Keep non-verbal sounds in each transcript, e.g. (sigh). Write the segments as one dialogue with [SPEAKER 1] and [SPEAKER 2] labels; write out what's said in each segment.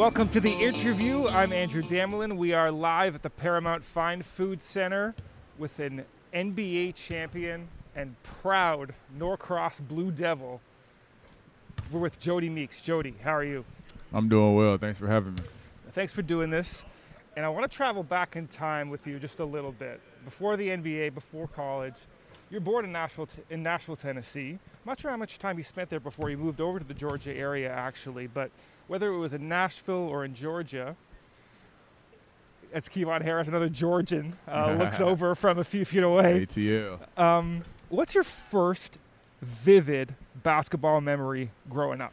[SPEAKER 1] Welcome to the interview. I'm Andrew Damelin. We are live at the Paramount Fine Food Center with an NBA champion and proud Norcross Blue Devil. We're with Jodie Meeks. Jodie, how are you?
[SPEAKER 2] I'm doing well. Thanks for having me.
[SPEAKER 1] Thanks for doing this. And I want to travel back in time with you just a little bit. Before the NBA, before college, you're born in Nashville, in Nashville, Tennessee. I'm not sure how much time you spent there before you moved over to the Georgia area, actually, but whether it was in Nashville or in Georgia, as Kevon Harris, another Georgian, uh, looks (laughs) over from a few feet away.
[SPEAKER 2] ATL.
[SPEAKER 1] Um, what's your first vivid basketball memory growing up?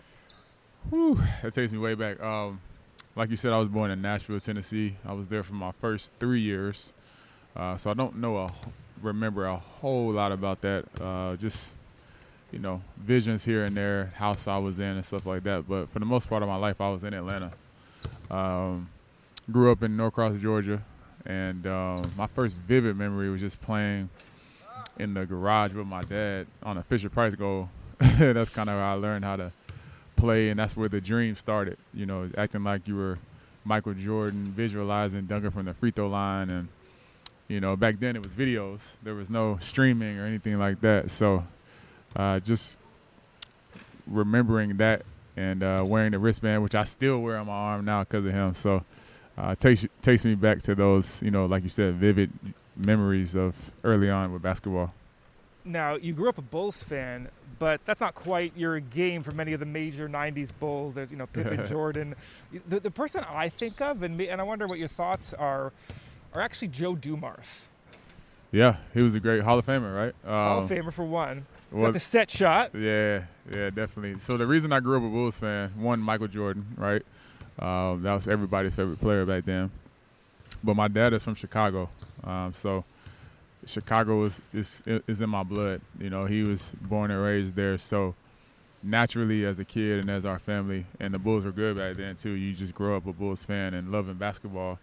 [SPEAKER 2] Whew, that takes me way back. Um, like you said, I was born in Nashville, Tennessee. I was there for my first three years, uh, so I don't know a remember a whole lot about that. Uh, just you know, visions here and there, house I was in and stuff like that. But for the most part of my life, I was in Atlanta. Um, grew up in Norcross, Georgia, and um, my first vivid memory was just playing in the garage with my dad on a Fisher Price goal. (laughs) that's kind of how I learned how to play, and that's where the dream started. You know, acting like you were Michael Jordan, visualizing dunking from the free throw line, and you know, back then it was videos. There was no streaming or anything like that. So uh, just remembering that and uh, wearing the wristband, which I still wear on my arm now because of him. So uh, takes takes me back to those, you know, like you said, vivid memories of early on with basketball.
[SPEAKER 1] Now you grew up a Bulls fan, but that's not quite your game for many of the major '90s Bulls. There's, you know, Pippen, (laughs) Jordan. The, the person I think of, and me, and I wonder what your thoughts are, are actually Joe Dumars.
[SPEAKER 2] Yeah, he was a great Hall of Famer, right?
[SPEAKER 1] Um, Hall of um, Famer for one.
[SPEAKER 2] Well,
[SPEAKER 1] the set shot.
[SPEAKER 2] Yeah, yeah, definitely. So the reason I grew up a Bulls fan, one, Michael Jordan, right? Um, that was everybody's favorite player back then. But my dad is from Chicago, um, so Chicago is, is is in my blood. You know, he was born and raised there, so naturally, as a kid and as our family, and the Bulls were good back then too. You just grow up a Bulls fan and loving basketball.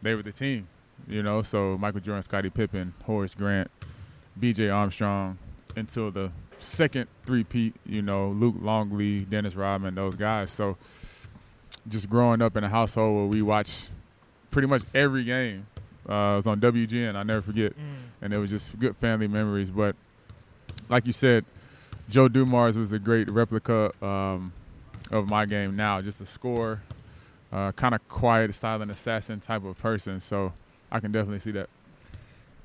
[SPEAKER 2] They were the team, you know. So Michael Jordan, Scottie Pippen, Horace Grant, B.J. Armstrong, until the second three-peat, you know, Luke Longley, Dennis Rodman, those guys. So just growing up in a household where we watched pretty much every game. Uh, it was on WGN, I never forget. Mm. And it was just good family memories. But like you said, Joe Dumars was a great replica um, of my game now, just a score, uh, kind of quiet, silent assassin type of person. So I can definitely see that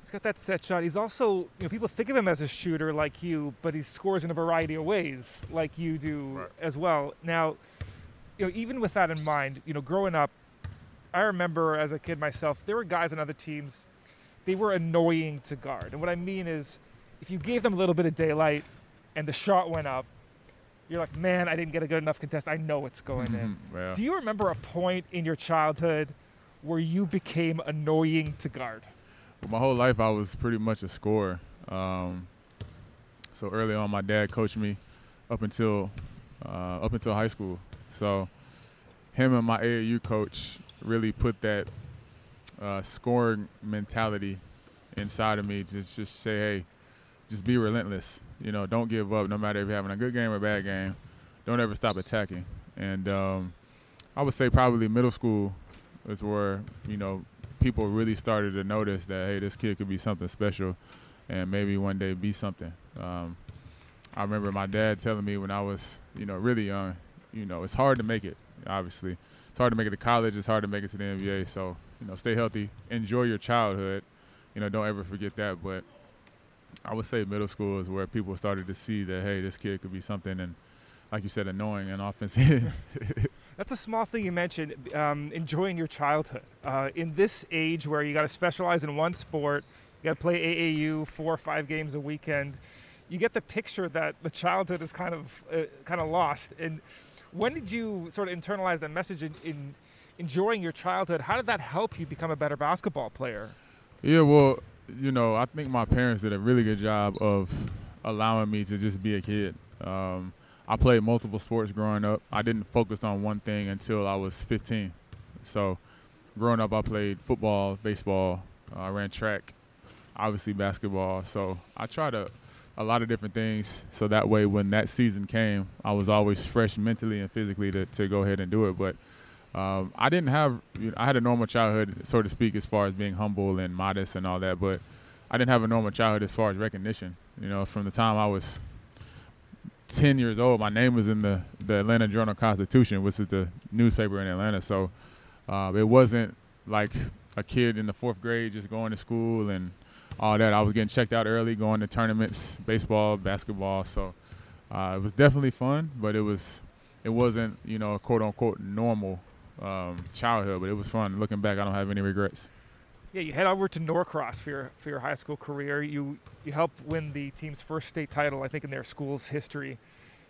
[SPEAKER 2] He's
[SPEAKER 1] got that set shot. He's also, you know, people think of him as a shooter like you, but he scores in a variety of ways like you do right. as well. Now, you know, even with that in mind, you know, growing up, I remember as a kid myself, there were guys on other teams, they were annoying to guard. And what I mean is, if you gave them a little bit of daylight and the shot went up, you're like, man, I didn't get a good enough contest. I know what's going in. (laughs)
[SPEAKER 2] Yeah.
[SPEAKER 1] Do you remember a point in your childhood where you became annoying to guard?
[SPEAKER 2] my whole life I was pretty much a scorer. Um, so early on, my dad coached me up until uh, up until high school. So him and my AAU coach really put that uh, scoring mentality inside of me to just say, hey, just be relentless. You know, don't give up no matter if you're having a good game or a bad game. Don't ever stop attacking. And um, I would say probably middle school is where, you know, people really started to notice that hey, this kid could be something special, and maybe one day be something. Um, I remember my dad telling me when I was, you know, really young, you know, it's hard to make it. Obviously, it's hard to make it to college. It's hard to make it to the NBA. So, you know, stay healthy, enjoy your childhood. You know, don't ever forget that. But I would say middle school is where people started to see that hey, this kid could be something, and like you said, annoying and offensive. (laughs)
[SPEAKER 1] That's a small thing you mentioned, um, enjoying your childhood. Uh, in this age where you got to specialize in one sport, you got to play AAU four or five games a weekend, you get the picture that the childhood is kind of uh, kind of lost. And when did you sort of internalize that message in, in enjoying your childhood? How did that help you become a better basketball player?
[SPEAKER 2] Yeah, well, you know, I think my parents did a really good job of allowing me to just be a kid. Um, I played multiple sports growing up. I didn't focus on one thing until I was 15. So, growing up, I played football, baseball, uh, I ran track, obviously basketball. So, I tried to a lot of different things. So that way, when that season came, I was always fresh mentally and physically to, to go ahead and do it. But um, I didn't have, you know, I had a normal childhood, so to speak, as far as being humble and modest and all that. But I didn't have a normal childhood as far as recognition. You know, from the time I was 10 years old, my name was in the, the Atlanta Journal Constitution, which is the newspaper in Atlanta. So uh, it wasn't like a kid in the fourth grade just going to school and all that. I was getting checked out early, going to tournaments, baseball, basketball. So uh, it was definitely fun, but it was it wasn't you know quote unquote normal um, childhood, but it was fun. Looking back, I don't have any regrets.
[SPEAKER 1] Yeah, you head over to Norcross for your for your high school career. You you helped win the team's first state title, I think, in their school's history.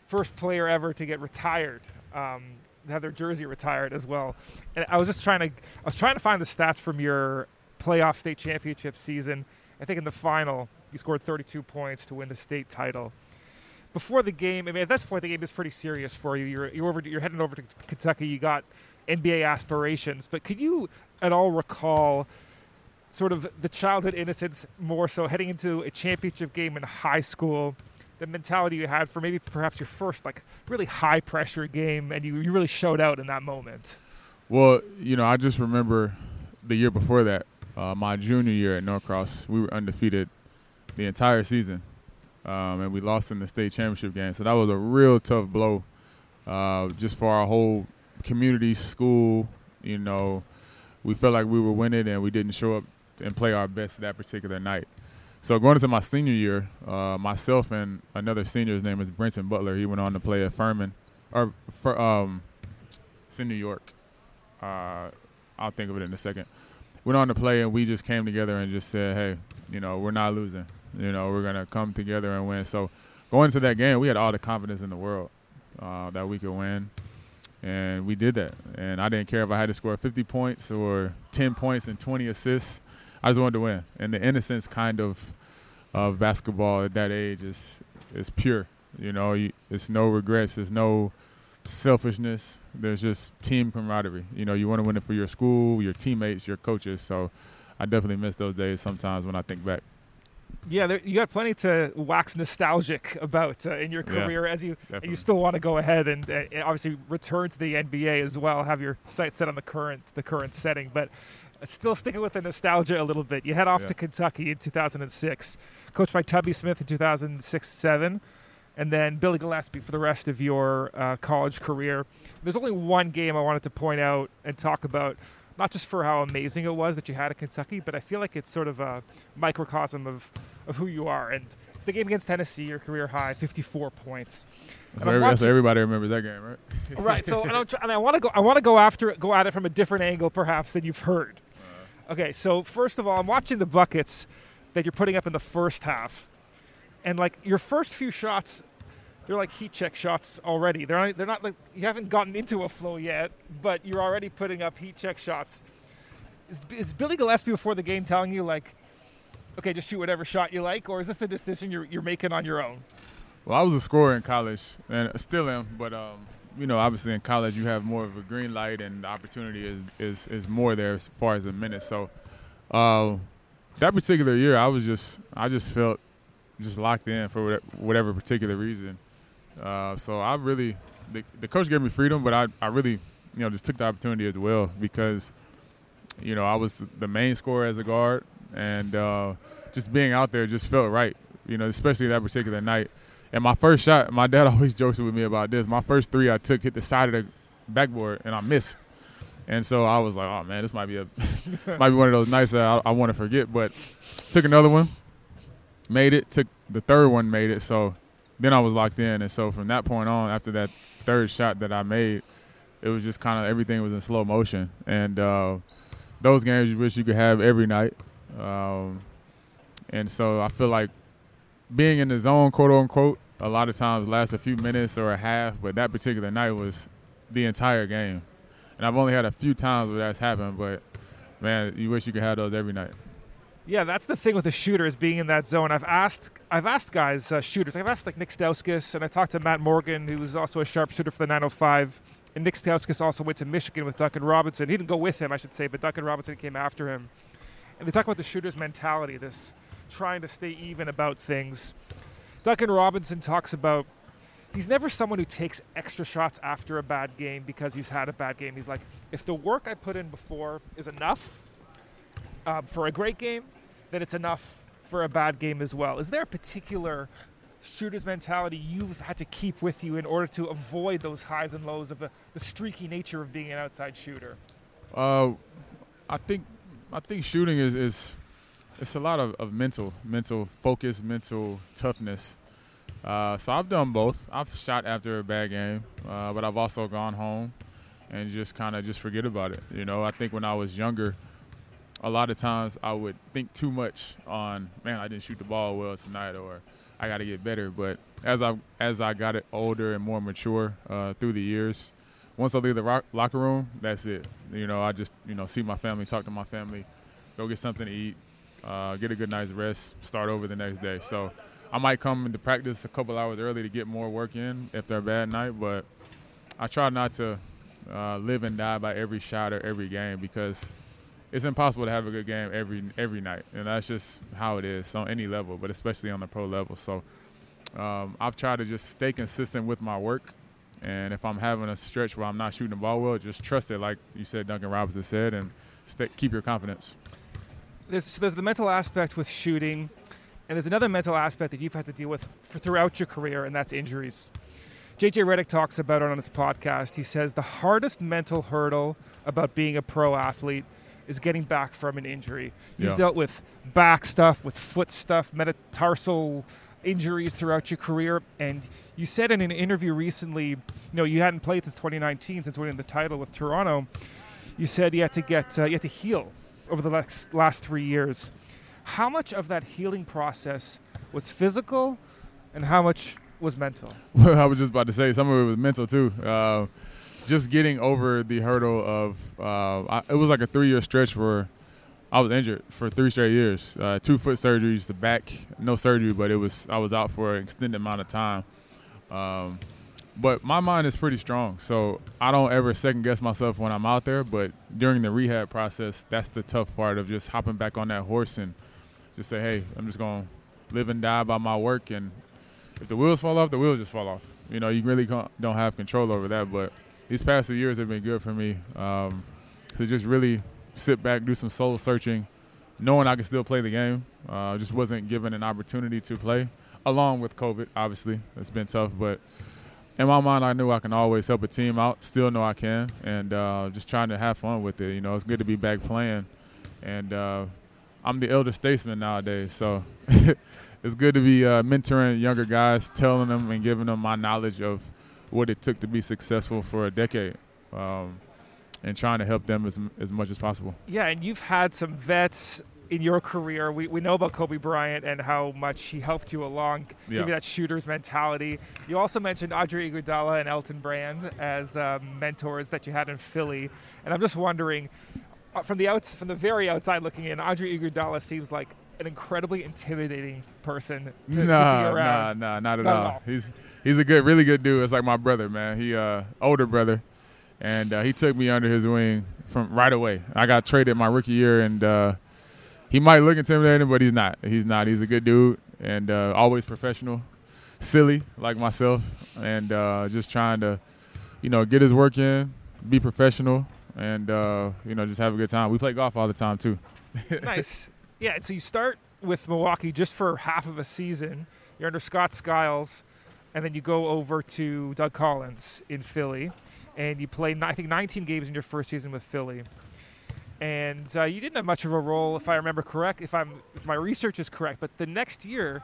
[SPEAKER 1] First player ever to get retired, um, have their jersey retired as well. And I was just trying to I was trying to find the stats from your playoff state championship season. I think in the final you scored 32 points to win the state title. Before the game, I mean, at this point the game is pretty serious for you. You're you're over you're heading over to Kentucky. You got NBA aspirations, but could you at all recall? Sort of the childhood innocence more so heading into a championship game in high school the mentality you had for maybe perhaps your first like really high pressure game and you, you really showed out in that moment.
[SPEAKER 2] Well you know i just remember the year before that uh, my junior year at norcross we were undefeated the entire season um, and we lost in the state championship game. So that was a real tough blow uh, just for our whole community school you know. We felt like we were winning and we didn't show up and play our best that particular night. So going into my senior year, uh, myself and another senior, his name is Brenton Butler. He went on to play at Furman, or for, um, it's in New York. Uh, I'll think of it in a second. Went on to play, and we just came together and just said, "Hey, you know, we're not losing. You know, we're gonna come together and win." So going into that game, we had all the confidence in the world uh, that we could win and we did that. And I didn't care if I had to score 50 points or 10 points and 20 assists. I just wanted to win. And the innocence kind of of basketball at that age is is pure. You know, you, it's no regrets. There's no selfishness. There's just team camaraderie. You know, you want to win it for your school, your teammates, your coaches. So I definitely miss those days sometimes when I think back.
[SPEAKER 1] Yeah, there, you got plenty to wax nostalgic about uh, in your career
[SPEAKER 2] yeah,
[SPEAKER 1] as you and you still want to go ahead and, uh, obviously return to the NBA as well. Have your sights set on the current the current setting, but still sticking with the nostalgia a little bit. You head off
[SPEAKER 2] Yeah.
[SPEAKER 1] to Kentucky in 2006, coached by Tubby Smith in 2006-7, and then Billy Gillispie for the rest of your uh, college career. There's only one game I wanted to point out and talk about, not just for how amazing it was that you had at Kentucky, but I feel like it's sort of a microcosm of, of who you are. And it's the game against Tennessee, your career high, 54 points.
[SPEAKER 2] So, every,
[SPEAKER 1] watching-
[SPEAKER 2] everybody remembers that game, right?
[SPEAKER 1] right. So and, (laughs) tr- and I want to go. I want to go after it, go at it from a different angle, perhaps than you've heard. Okay. So first of all, I'm watching the buckets that you're putting up in the first half, and like your first few shots, they're like heat check shots already. They're not, they're not like you haven't gotten into a flow yet, but you're already putting up heat check shots. Is, is Billy Gillispie before the game telling you like, okay, just shoot whatever shot you like, or is this a decision you're you're making on your own?
[SPEAKER 2] Well, I was a scorer in college, and still am. But um, you know, obviously in college you have more of a green light, and the opportunity is is, is more there as far as the minutes. So, uh, that particular year, I was just I just felt just locked in for whatever particular reason. Uh, so I really the, the coach gave me freedom, but I I really you know just took the opportunity as well because you know I was the main scorer as a guard, and uh, just being out there just felt right. You know, especially that particular night. And my first shot, my dad (laughs) always jokes with me about this. My first three I took hit the side of the backboard and I missed. And so I was like, oh man, this might be a (laughs) might be one of those nights that I, I want to forget. But took another one, made it. Took the third one, made it. So then I was locked in. And so from that point on, after that third shot that I made, it was just kind of everything was in slow motion, and uh, those games you wish you could have every night. Um, and so I feel like being in the zone, quote unquote, a lot of times lasts a few minutes or a half, but that particular night was the entire game. And I've only had a few times where that's happened, but man, you wish you could have those every night.
[SPEAKER 1] Yeah, that's the thing with the shooters being in that zone. I've asked, I've asked guys, uh, shooters. I've asked like Nick Stauskas, and I talked to Matt Morgan, who was also a sharpshooter for the 905. And Nick Stauskas also went to Michigan with Duncan Robinson. He didn't go with him, I should say, but Duncan Robinson came after him. And they talk about the shooter's mentality, this trying to stay even about things. Duncan Robinson talks about he's never someone who takes extra shots after a bad game because he's had a bad game. He's like, if the work I put in before is enough um, for a great game, then it's enough for a bad game as well. Is there a particular shooter's mentality you've had to keep with you in order to avoid those highs and lows of the, the streaky nature of being an outside shooter?
[SPEAKER 2] Uh, I think I think shooting is, is it's a lot of, of mental, mental focus, mental toughness. Uh, so I've done both. I've shot after a bad game, uh, but I've also gone home and just kind of just forget about it. You know, I think when I was younger, a lot of times I would think too much on, man, I didn't shoot the ball well tonight, or I got to get better. But as I as I got it older and more mature uh, through the years, once I leave the rock, locker room, that's it. You know, I just you know see my family, talk to my family, go get something to eat, uh, get a good night's rest, start over the next day. So I might come into practice a couple hours early to get more work in if they're a bad night, but I try not to uh, live and die by every shot or every game because it's impossible to have a good game every every night, and that's just how it is on any level, but especially on the pro level. So um, I've tried to just stay consistent with my work, and if I'm having a stretch where I'm not shooting the ball well, just trust it, like you said, Duncan Robinson said, and stay, keep your confidence
[SPEAKER 1] there's, so there's the mental aspect with shooting, and there's another mental aspect that you've had to deal with for, throughout your career, and that's injuries. JJ Redick talks about it on his podcast. He says the hardest mental hurdle about being a pro athlete is getting back from an injury. You've
[SPEAKER 2] Yeah.
[SPEAKER 1] dealt with back stuff, with foot stuff, metatarsal injuries throughout your career, and you said in an interview recently, you know, you hadn't played since 2019, since winning the title with Toronto. You said you had to get, uh, you had to heal over the last, last three years. How much of that healing process was physical, and how much was mental? (laughs)
[SPEAKER 2] Well, I was just about to say some of it was mental too. Uh, just getting over the hurdle of uh, I, it was like a three year stretch where I was injured for three straight years. Uh, two foot surgeries, the back, no surgery, but it was I was out for an extended amount of time. Um, but my mind is pretty strong, so I don't ever second guess myself when I'm out there. But during the rehab process, that's the tough part of just hopping back on that horse and just say, hey, I'm just gonna live and die by my work, and if the wheels fall off, the wheels just fall off. You know, you really don't have control over that. But these past few years have been good for me um, to just really sit back, do some soul searching, knowing I can still play the game. Uh, just wasn't given an opportunity to play, along with COVID. Obviously, it's been tough, but in my mind, I knew I can always help a team out. Still know I can, and uh, just trying to have fun with it. You know, it's good to be back playing, and uh, I'm the elder statesman nowadays, so (laughs) it's good to be uh, mentoring younger guys, telling them and giving them my knowledge of what it took to be successful for a decade, um, and trying to help them as as much as possible.
[SPEAKER 1] Yeah, and you've had some vets in your career. We, we know about Kobe Bryant and how much he helped you along,
[SPEAKER 2] Yeah.
[SPEAKER 1] give you that shooter's mentality. You also mentioned Andre Iguodala and Elton Brand as uh, mentors that you had in Philly, and I'm just wondering, uh, from the outs, from the very outside looking in, Andre Iguodala seems like an incredibly intimidating person to, to be around.
[SPEAKER 2] nah, nah, not at
[SPEAKER 1] Not at
[SPEAKER 2] all.
[SPEAKER 1] all.
[SPEAKER 2] He's he's a good, really good dude. It's like my brother, man. He uh older brother, and uh, he took me under his wing from right away. I got traded my rookie year, and uh, he might look intimidating, but he's not. He's not. He's a good dude, and uh, always professional, silly like myself, and uh, just trying to, you know, get his work in, be professional, and uh, you know, just have a good time. We play golf all the time too. (laughs)
[SPEAKER 1] nice. Yeah, so you start with Milwaukee just for half of a season. You're under Scott Skiles, and then you go over to Doug Collins in Philly, and you play, I think, 19 games in your first season with Philly. And uh, you didn't have much of a role, if I remember correct, if I'm if my research is correct. But the next year,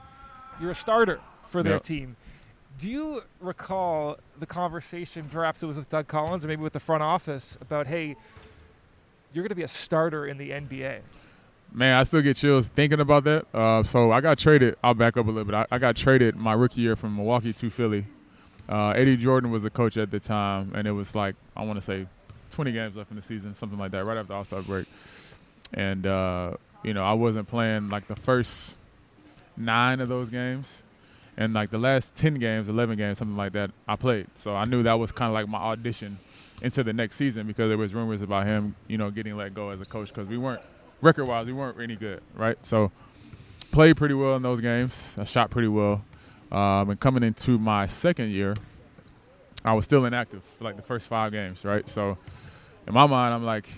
[SPEAKER 1] you're a starter for their
[SPEAKER 2] Yep.
[SPEAKER 1] team. Do you recall the conversation, perhaps it was with Doug Collins or maybe with the front office, about, hey, you're going to be a starter in the NBA?
[SPEAKER 2] Man, I still get chills thinking about that. Uh, so I got traded. I'll back up a little bit. I, I got traded my rookie year from Milwaukee to Philly. Uh, Eddie Jordan was the coach at the time, and it was like I want to say 20 games left in the season, something like that, right after All Star break. And uh, you know, I wasn't playing like the first nine of those games, and like the last 10 games, 11 games, something like that, I played. So I knew that was kind of like my audition into the next season because there was rumors about him, you know, getting let go as a coach because we weren't record wise, we weren't any good, right? So played pretty well in those games. I shot pretty well. Um, and coming into my second year, I was still inactive for like the first five games, right? So in my mind, I'm like,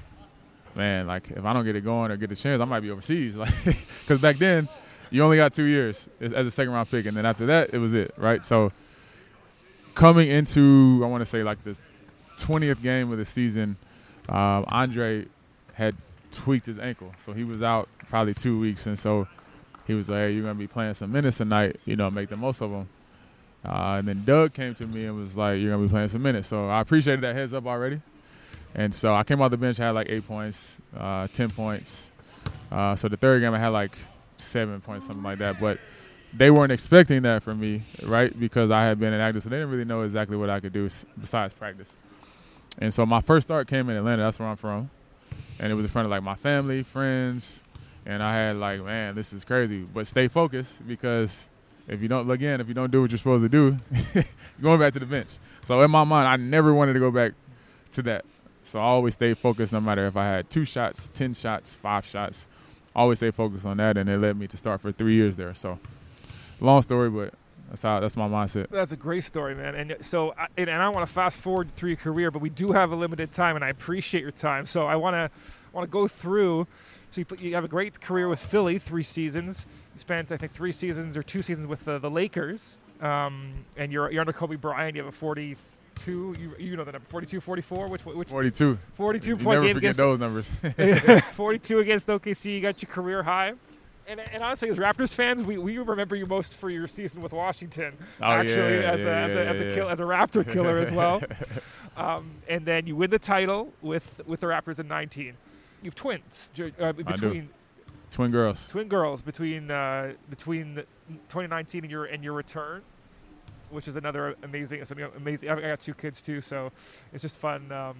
[SPEAKER 2] man, like if I don't get it going or get a chance, I might be overseas, (laughs) like because back then you only got two years as a second round pick, and then after that, it was it, right? So coming into, I want to say like this 20th game of the season, um, Andre had tweaked his ankle, so he was out probably two weeks, and so he was like, hey, "You're gonna be playing some minutes tonight, you know, make the most of them." Uh, and then Doug came to me and was like, "You're gonna be playing some minutes," so I appreciated that heads up already. And so I came off the bench, had like eight points, uh, ten points. Uh, so the third game I had like seven points, something like that. But they weren't expecting that from me, right? Because I had been inactive, so they didn't really know exactly what I could do besides practice. And so my first start came in Atlanta. That's where I'm from and it was in front of like my family, friends, and I had like, man, this is crazy. But stay focused because if you don't look in, if you don't do what you're supposed to do, (laughs) you're going back to the bench. So in my mind, I never wanted to go back to that. So I always stayed focused, no matter if I had two shots, ten shots, five shots. always stay focused on that, and it led me to start for three years there. So long story, but that's how. That's my mindset.
[SPEAKER 1] That's a great story, man. And so, and, I want to fast forward through your career, but we do have a limited time, and I appreciate your time. So I want to want to go through. So you, you, have a great career with Philly, three seasons. You spent, I think, three seasons or two seasons with the, the Lakers. Um, and you're, you're under Kobe Bryant. You have a 42, you, you know the number, 42, 44? Which, which
[SPEAKER 2] 42.
[SPEAKER 1] 42
[SPEAKER 2] you
[SPEAKER 1] point
[SPEAKER 2] never
[SPEAKER 1] game
[SPEAKER 2] forget
[SPEAKER 1] against
[SPEAKER 2] those numbers. (laughs) (laughs)
[SPEAKER 1] 42 against OKC. You got your career high and, and honestly, as Raptors fans, we, we remember you most for your season with Washington.
[SPEAKER 2] Oh,
[SPEAKER 1] actually,
[SPEAKER 2] yeah,
[SPEAKER 1] as,
[SPEAKER 2] yeah,
[SPEAKER 1] a, as, a, as, a kill, as a Raptor killer as well. (laughs) Um, and then you win the title with with the Raptors in 19. You've twins uh, between
[SPEAKER 2] twin girls.
[SPEAKER 1] Twin girls between uh, between 2019 and your and your return, which is another amazing something amazing. I got two kids too, so it's just fun. Um,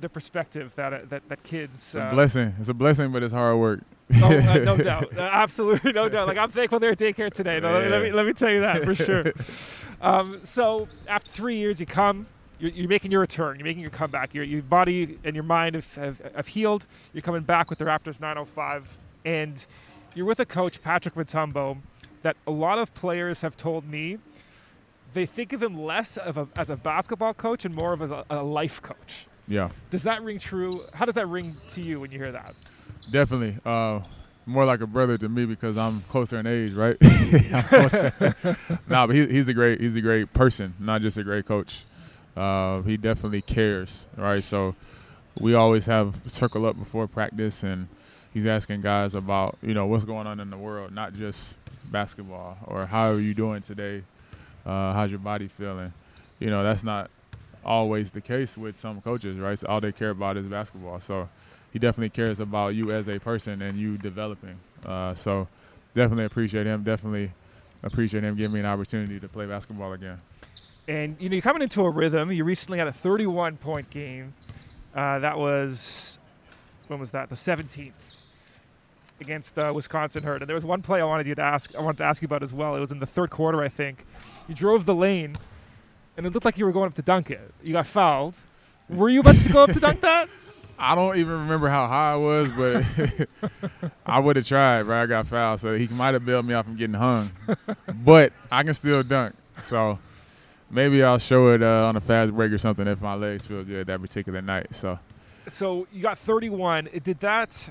[SPEAKER 1] the perspective that uh, that that kids.
[SPEAKER 2] It's a uh, blessing. It's a blessing, but it's hard work.
[SPEAKER 1] oh, uh, no (laughs) doubt, uh, absolutely, no doubt. Like I'm thankful they're at daycare today. No, yeah. let, me let me tell you that for sure. (laughs) um, so after three years, you come. You're, you're, making your return. You're making your comeback. Your, your body and your mind have, have, have healed. You're coming back with the Raptors 905, and you're with a coach, Patrick Mutombo, that a lot of players have told me they think of him less of a, as a basketball coach and more of as a, a life coach.
[SPEAKER 2] Yeah.
[SPEAKER 1] Does that ring true? How does that ring to you when you hear that?
[SPEAKER 2] Definitely. Uh, more like a brother to me because I'm closer in age, right? (laughs) (laughs) nah, but he, he's a great he's a great person, not just a great coach. Uh, he definitely cares, right? So we always have circle up before practice, and he's asking guys about you know what's going on in the world, not just basketball or how are you doing today, uh, how's your body feeling. You know that's not always the case with some coaches, right? So all they care about is basketball. So he definitely cares about you as a person and you developing. Uh, so definitely appreciate him. Definitely appreciate him giving me an opportunity to play basketball again.
[SPEAKER 1] And you know, you're coming into a rhythm. You recently had a 31 point game. Uh, that was when was that? The 17th against uh, Wisconsin Herd. And there was one play I wanted you to ask. I wanted to ask you about as well. It was in the third quarter, I think. You drove the lane and it looked like you were going up to dunk it. You got fouled. Were you about to go up to dunk that? (laughs)
[SPEAKER 2] I don't even remember how high I was, but (laughs) I would have tried, but I got fouled. So he might have bailed me out from getting hung. (laughs) but I can still dunk. So maybe I'll show it uh, on a fast break or something if my legs feel good that particular night. So,
[SPEAKER 1] so you got 31. Did that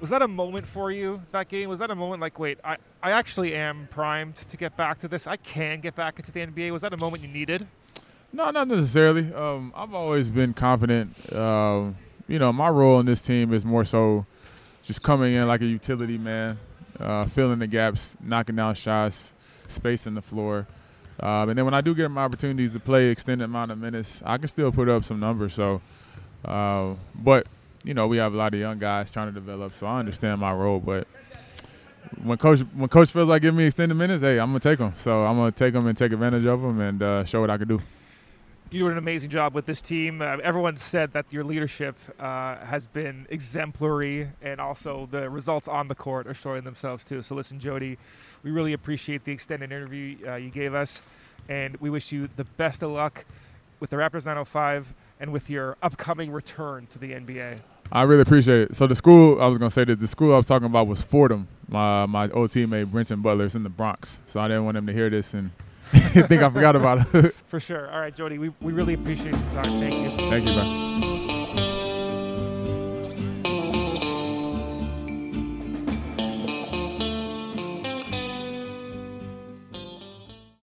[SPEAKER 1] was that a moment for you that game? Was that a moment like, wait, I, I actually am primed to get back to this. I can get back into the NBA. Was that a moment you needed?
[SPEAKER 2] No, not necessarily. Um, I've always been confident. Um, you know, my role in this team is more so just coming in like a utility man, uh, filling the gaps, knocking down shots, spacing the floor. Um, and then when I do get my opportunities to play extended amount of minutes, I can still put up some numbers. So, uh, but you know, we have a lot of young guys trying to develop, so I understand my role. But when coach when coach feels like giving me extended minutes, hey, I'm gonna take them. So I'm gonna take them and take advantage of them and uh, show what I can do.
[SPEAKER 1] You do an amazing job with this team. Uh, everyone said that your leadership uh, has been exemplary, and also the results on the court are showing themselves too. So listen, Jodie, we really appreciate the extended interview uh, you gave us, and we wish you the best of luck with the Raptors 905 and with your upcoming return to the NBA.
[SPEAKER 2] I really appreciate it. So the school I was gonna say that the school I was talking about was Fordham. My my old teammate Brenton Butler is in the Bronx, so I didn't want him to hear this and (laughs) think I forgot about it. (laughs)
[SPEAKER 1] For sure. All right, Jodie, we, we really appreciate the time. Thank you.
[SPEAKER 2] Thank you, bro.